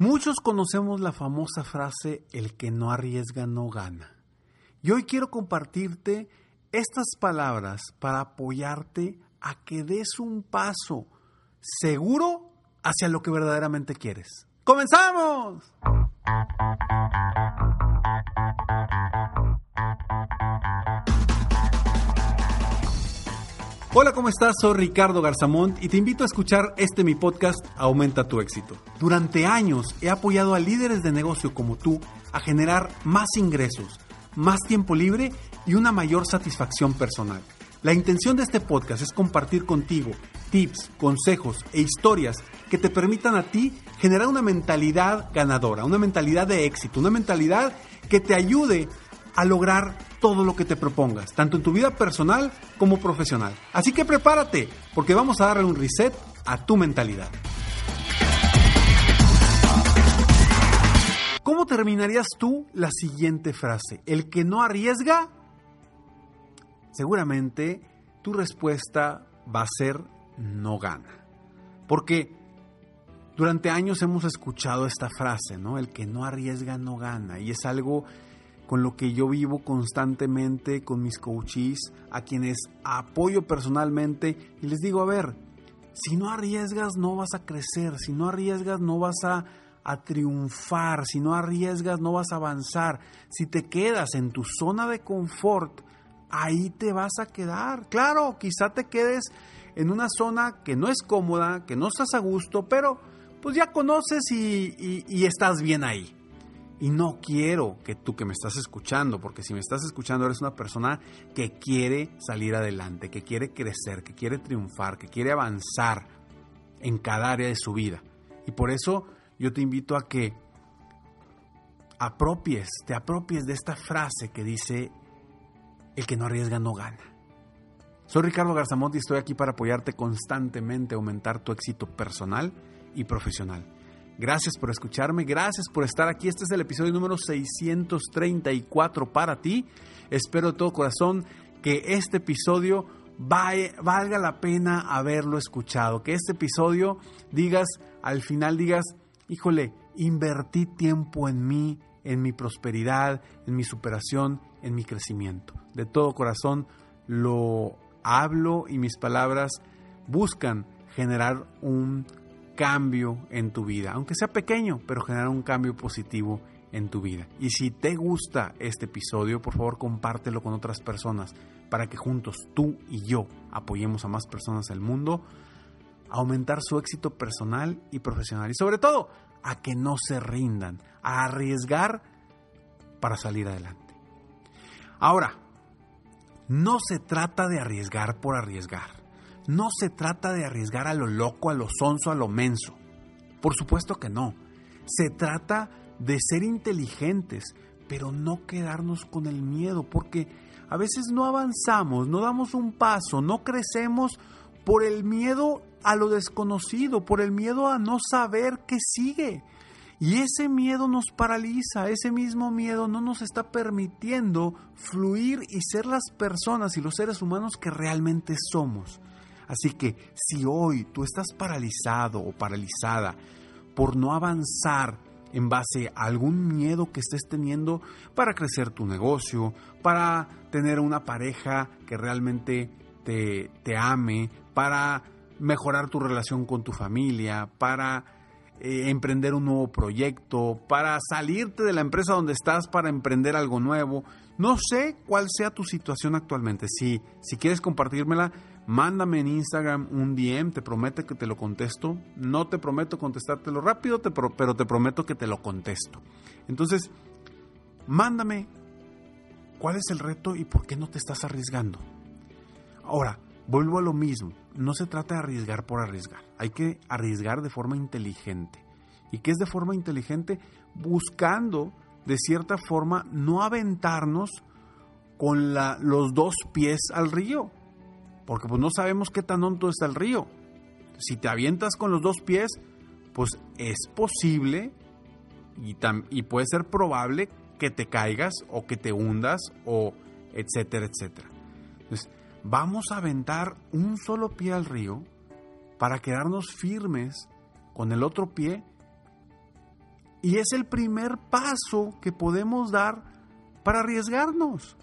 Muchos conocemos la famosa frase el que no arriesga no gana. Y hoy quiero compartirte estas palabras para apoyarte a que des un paso seguro hacia lo que verdaderamente quieres. ¡Comenzamos! Hola, ¿cómo estás? Soy Ricardo Garzamont y te invito a escuchar este mi podcast Aumenta tu éxito. Durante años he apoyado a líderes de negocio como tú a generar más ingresos, más tiempo libre y una mayor satisfacción personal. La intención de este podcast es compartir contigo tips, consejos e historias que te permitan a ti generar una mentalidad ganadora, una mentalidad de éxito, una mentalidad que te ayude a lograr todo lo que te propongas, tanto en tu vida personal como profesional. Así que prepárate, porque vamos a darle un reset a tu mentalidad. ¿Cómo terminarías tú la siguiente frase? El que no arriesga, seguramente tu respuesta va a ser no gana. Porque durante años hemos escuchado esta frase, ¿no? El que no arriesga no gana. Y es algo con lo que yo vivo constantemente con mis coaches, a quienes apoyo personalmente y les digo, a ver, si no arriesgas no vas a crecer, si no arriesgas no vas a, a triunfar, si no arriesgas no vas a avanzar, si te quedas en tu zona de confort, ahí te vas a quedar. Claro, quizá te quedes en una zona que no es cómoda, que no estás a gusto, pero pues ya conoces y, y estás bien ahí. Y no quiero que tú que me estás escuchando, porque si me estás escuchando eres una persona que quiere salir adelante, que quiere crecer, que quiere triunfar, que quiere avanzar en cada área de su vida. Y por eso yo te invito a que apropies, te apropies de esta frase que dice, el que no arriesga no gana. Soy Ricardo Garzamont y estoy aquí para apoyarte constantemente a aumentar tu éxito personal y profesional. Gracias por escucharme, gracias por estar aquí. Este es el episodio número 634 para ti. Espero de todo corazón que este episodio valga la pena haberlo escuchado. Que este episodio digas, al final digas, híjole, invertí tiempo en mí, en mi prosperidad, en mi superación, en mi crecimiento. De todo corazón lo hablo y mis palabras buscan generar un cambio en tu vida, aunque sea pequeño, pero generar un cambio positivo en tu vida. Y si te gusta este episodio, por favor compártelo con otras personas para que juntos tú y yo apoyemos a más personas del mundo a aumentar su éxito personal y profesional y sobre todo a que no se rindan, a arriesgar para salir adelante. Ahora, no se trata de arriesgar por arriesgar. No se trata de arriesgar a lo loco, a lo sonso, a lo menso. Por supuesto que no. Se trata de ser inteligentes, pero no quedarnos con el miedo, porque a veces no avanzamos, no damos un paso, no crecemos por el miedo a lo desconocido, por el miedo a no saber qué sigue. Y ese miedo nos paraliza, ese mismo miedo no nos está permitiendo fluir y ser las personas y los seres humanos que realmente somos. Así que si hoy tú estás paralizado o paralizada por no avanzar en base a algún miedo que estés teniendo para crecer tu negocio, para tener una pareja que realmente te, te ame, para mejorar tu relación con tu familia, para eh, emprender un nuevo proyecto, para salirte de la empresa donde estás para emprender algo nuevo. No sé cuál sea tu situación actualmente. Si, si quieres compartírmela, mándame en Instagram un DM, te prometo que te lo contesto. No te prometo contestártelo rápido, pero te prometo que te lo contesto. Entonces, mándame cuál es el reto y por qué no te estás arriesgando. Ahora, vuelvo a lo mismo. No se trata de arriesgar por arriesgar. Hay que arriesgar de forma inteligente. ¿Y qué es de forma inteligente? Buscando, de cierta forma, no aventarnos con los dos pies al río porque pues no sabemos qué tan hondo está el río. Si te avientas con los dos pies, pues es posible y, puede ser probable que te caigas o que te hundas o etcétera, etcétera. Entonces, vamos a aventar un solo pie al río para quedarnos firmes con el otro pie Y es el primer paso que podemos dar para arriesgarnos.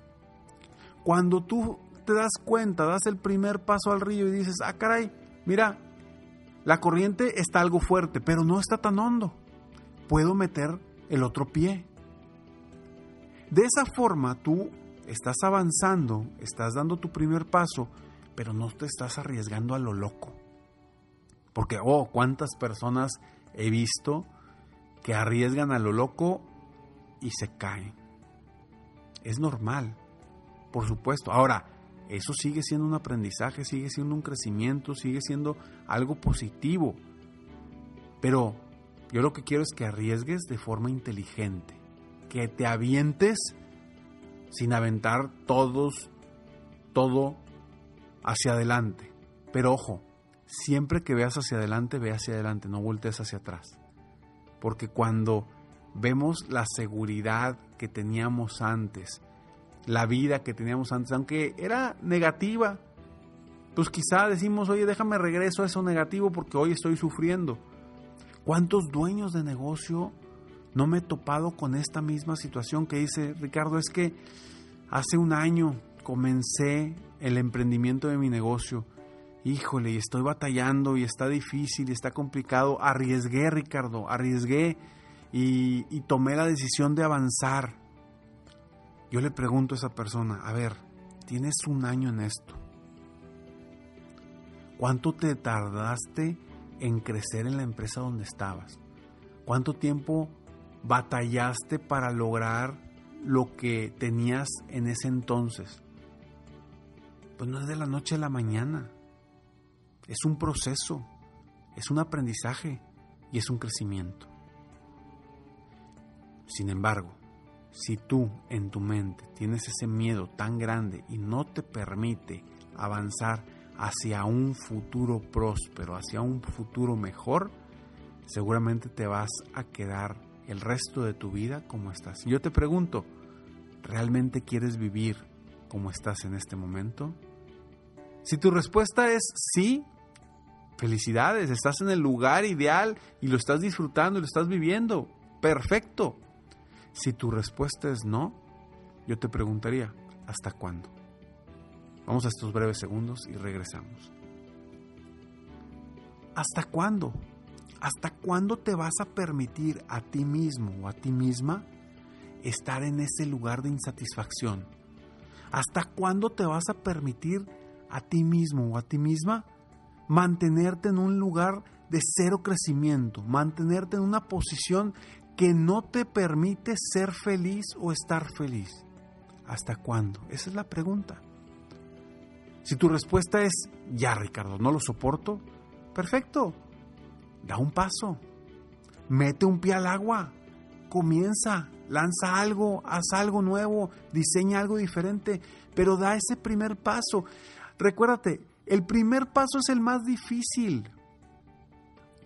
Cuando tú te das cuenta, das el primer paso al río y dices, ah, caray, mira, la corriente está algo fuerte, pero no está tan hondo. Puedo meter el otro pie. De esa forma tú estás avanzando, estás dando tu primer paso, pero no te estás arriesgando a lo loco. Porque, oh, cuántas personas he visto que arriesgan a lo loco y se caen. Es normal, por supuesto. Ahora, eso sigue siendo un aprendizaje, sigue siendo un crecimiento, sigue siendo algo positivo. Pero yo lo que quiero es que arriesgues de forma inteligente, que te avientes sin aventar todos, todo hacia adelante. Pero ojo, siempre que veas hacia adelante, ve hacia adelante, no voltees hacia atrás. Porque cuando vemos la seguridad que teníamos antes, la vida que teníamos antes, aunque era negativa, pues quizá decimos, oye, déjame regreso a eso negativo porque hoy estoy sufriendo. ¿Cuántos dueños de negocio no me he topado con esta misma situación que dice Ricardo? Es que hace un año comencé el emprendimiento de mi negocio. Híjole, y estoy batallando y está difícil y está complicado. Arriesgué, Ricardo, arriesgué y, y tomé la decisión de avanzar. Yo le pregunto a esa persona, a ver, tienes un año en esto. ¿Cuánto te tardaste en crecer en la empresa donde estabas? ¿Cuánto tiempo batallaste para lograr lo que tenías en ese entonces? Pues no es de la noche a la mañana. Es un proceso, es un aprendizaje y es un crecimiento. Sin embargo, si tú en tu mente tienes ese miedo tan grande y no te permite avanzar hacia un futuro próspero, hacia un futuro mejor, seguramente te vas a quedar el resto de tu vida como estás. Yo te pregunto, ¿realmente quieres vivir como estás en este momento? Si tu respuesta es sí, felicidades, estás en el lugar ideal y lo estás disfrutando y lo estás viviendo. Perfecto. Si tu respuesta es no, yo te preguntaría, ¿hasta cuándo? Vamos a estos breves segundos y regresamos. ¿Hasta cuándo? ¿Hasta cuándo te vas a permitir a ti mismo o a ti misma estar en ese lugar de insatisfacción? ¿Hasta cuándo te vas a permitir a ti mismo o a ti misma mantenerte en un lugar de cero crecimiento, mantenerte en una posición que no te permite ser feliz o estar feliz. ¿Hasta cuándo? Esa es la pregunta. Si tu respuesta es, ya Ricardo, no lo soporto, perfecto, da un paso, mete un pie al agua, comienza, lanza algo, haz algo nuevo, diseña algo diferente, pero da ese primer paso. Recuérdate, el primer paso es el más difícil.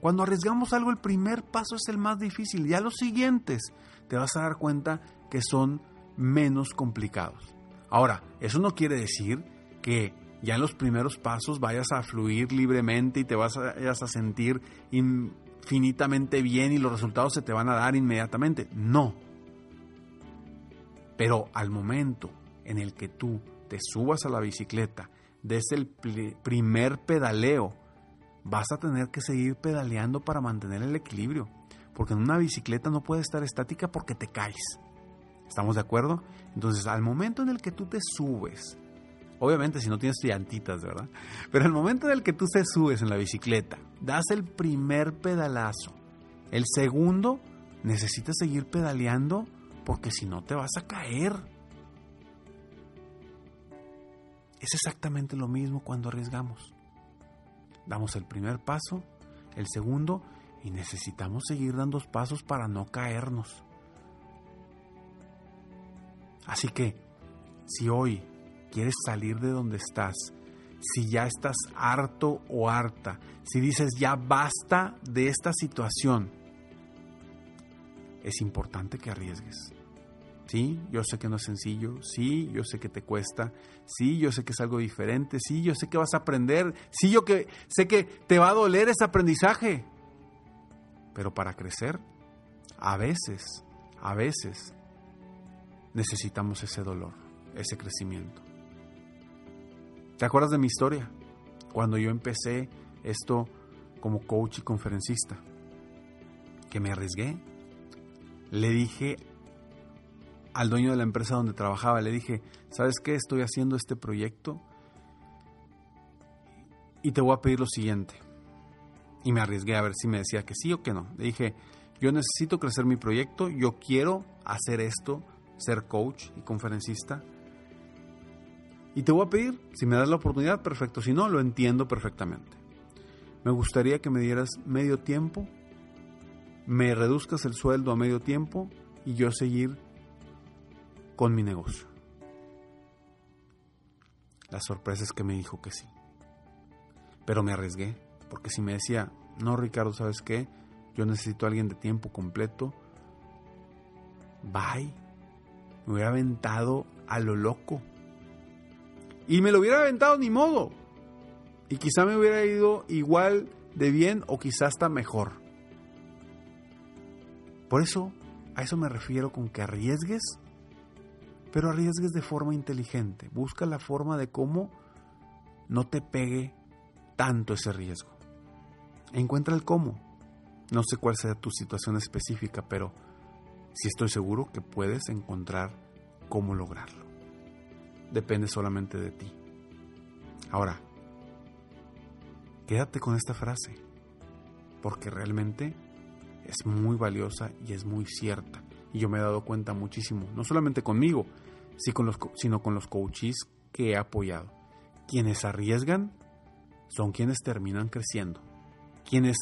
Cuando arriesgamos algo, el primer paso es el más difícil. Ya los siguientes te vas a dar cuenta que son menos complicados. Ahora, eso no quiere decir que ya en los primeros pasos vayas a fluir libremente y te vas a, vayas a sentir infinitamente bien y los resultados se te van a dar inmediatamente. No. Pero al momento en el que tú te subas a la bicicleta, des el primer pedaleo, vas a tener que seguir pedaleando para mantener el equilibrio. Porque en una bicicleta no puede estar estática porque te caes. ¿Estamos de acuerdo? Entonces, al momento en el que tú te subes, obviamente si no tienes llantitas, ¿verdad? Pero al momento en el que tú te subes en la bicicleta, das el primer pedalazo. El segundo, necesitas seguir pedaleando porque si no te vas a caer. Es exactamente lo mismo cuando arriesgamos. Damos el primer paso, el segundo, y necesitamos seguir dando pasos para no caernos. Así que, si hoy quieres salir de donde estás, si ya estás harto o harta, si dices ya basta de esta situación, es importante que arriesgues. Sí, yo sé que no es sencillo, sí, yo sé que te cuesta, sí, yo sé que es algo diferente, sí, yo sé que vas a aprender, sí, yo que sé que te va a doler ese aprendizaje. Pero para crecer a veces, a veces necesitamos ese dolor, ese crecimiento. ¿Te acuerdas de mi historia? Cuando yo empecé esto como coach y conferencista, que me arriesgué, le dije al dueño de la empresa donde trabajaba, le dije, ¿sabes qué? Estoy haciendo este proyecto y te voy a pedir lo siguiente. Y me arriesgué a ver si me decía que sí o que no. Le dije, yo necesito crecer mi proyecto, yo quiero hacer esto, ser coach y conferencista. Y te voy a pedir, si me das la oportunidad, perfecto. Si no, lo entiendo perfectamente. Me gustaría que me dieras medio tiempo, me reduzcas el sueldo a medio tiempo y yo seguir con mi negocio. La sorpresa es que me dijo que sí. Pero me arriesgué, porque si me decía, no Ricardo, ¿sabes qué? Yo necesito a alguien de tiempo completo. Bye. Me hubiera aventado a lo loco. Y me lo hubiera aventado ni modo. Y quizá me hubiera ido igual de bien o quizá hasta mejor. Por eso, a eso me refiero con que arriesgues, pero arriesgues de forma inteligente. Busca la forma de cómo no te pegue tanto ese riesgo. Encuentra el cómo. No sé cuál sea tu situación específica, pero sí estoy seguro que puedes encontrar cómo lograrlo. Depende solamente de ti. Ahora, quédate con esta frase, porque realmente es muy valiosa y es muy cierta. Y yo me he dado cuenta muchísimo, no solamente conmigo, sino con los coaches que he apoyado. Quienes arriesgan son quienes terminan creciendo. Quienes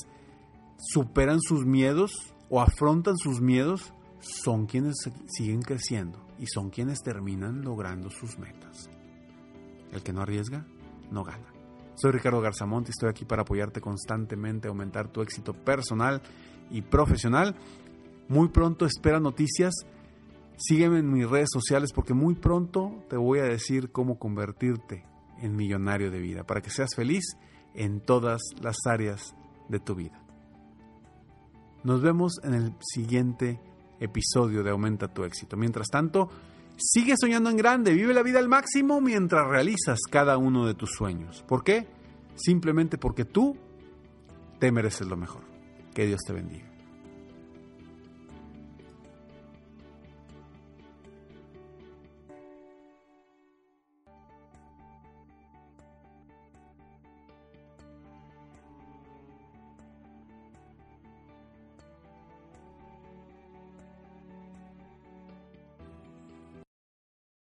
superan sus miedos o afrontan sus miedos son quienes siguen creciendo y son quienes terminan logrando sus metas. El que no arriesga, no gana. Soy Ricardo Garzamont y estoy aquí para apoyarte constantemente aumentar tu éxito personal y profesional. Muy pronto espera noticias. Sígueme en mis redes sociales porque muy pronto te voy a decir cómo convertirte en millonario de vida para que seas feliz en todas las áreas de tu vida. Nos vemos en el siguiente episodio de Aumenta tu éxito. Mientras tanto, sigue soñando en grande, vive la vida al máximo mientras realizas cada uno de tus sueños. ¿Por qué? Simplemente porque tú te mereces lo mejor. Que Dios te bendiga.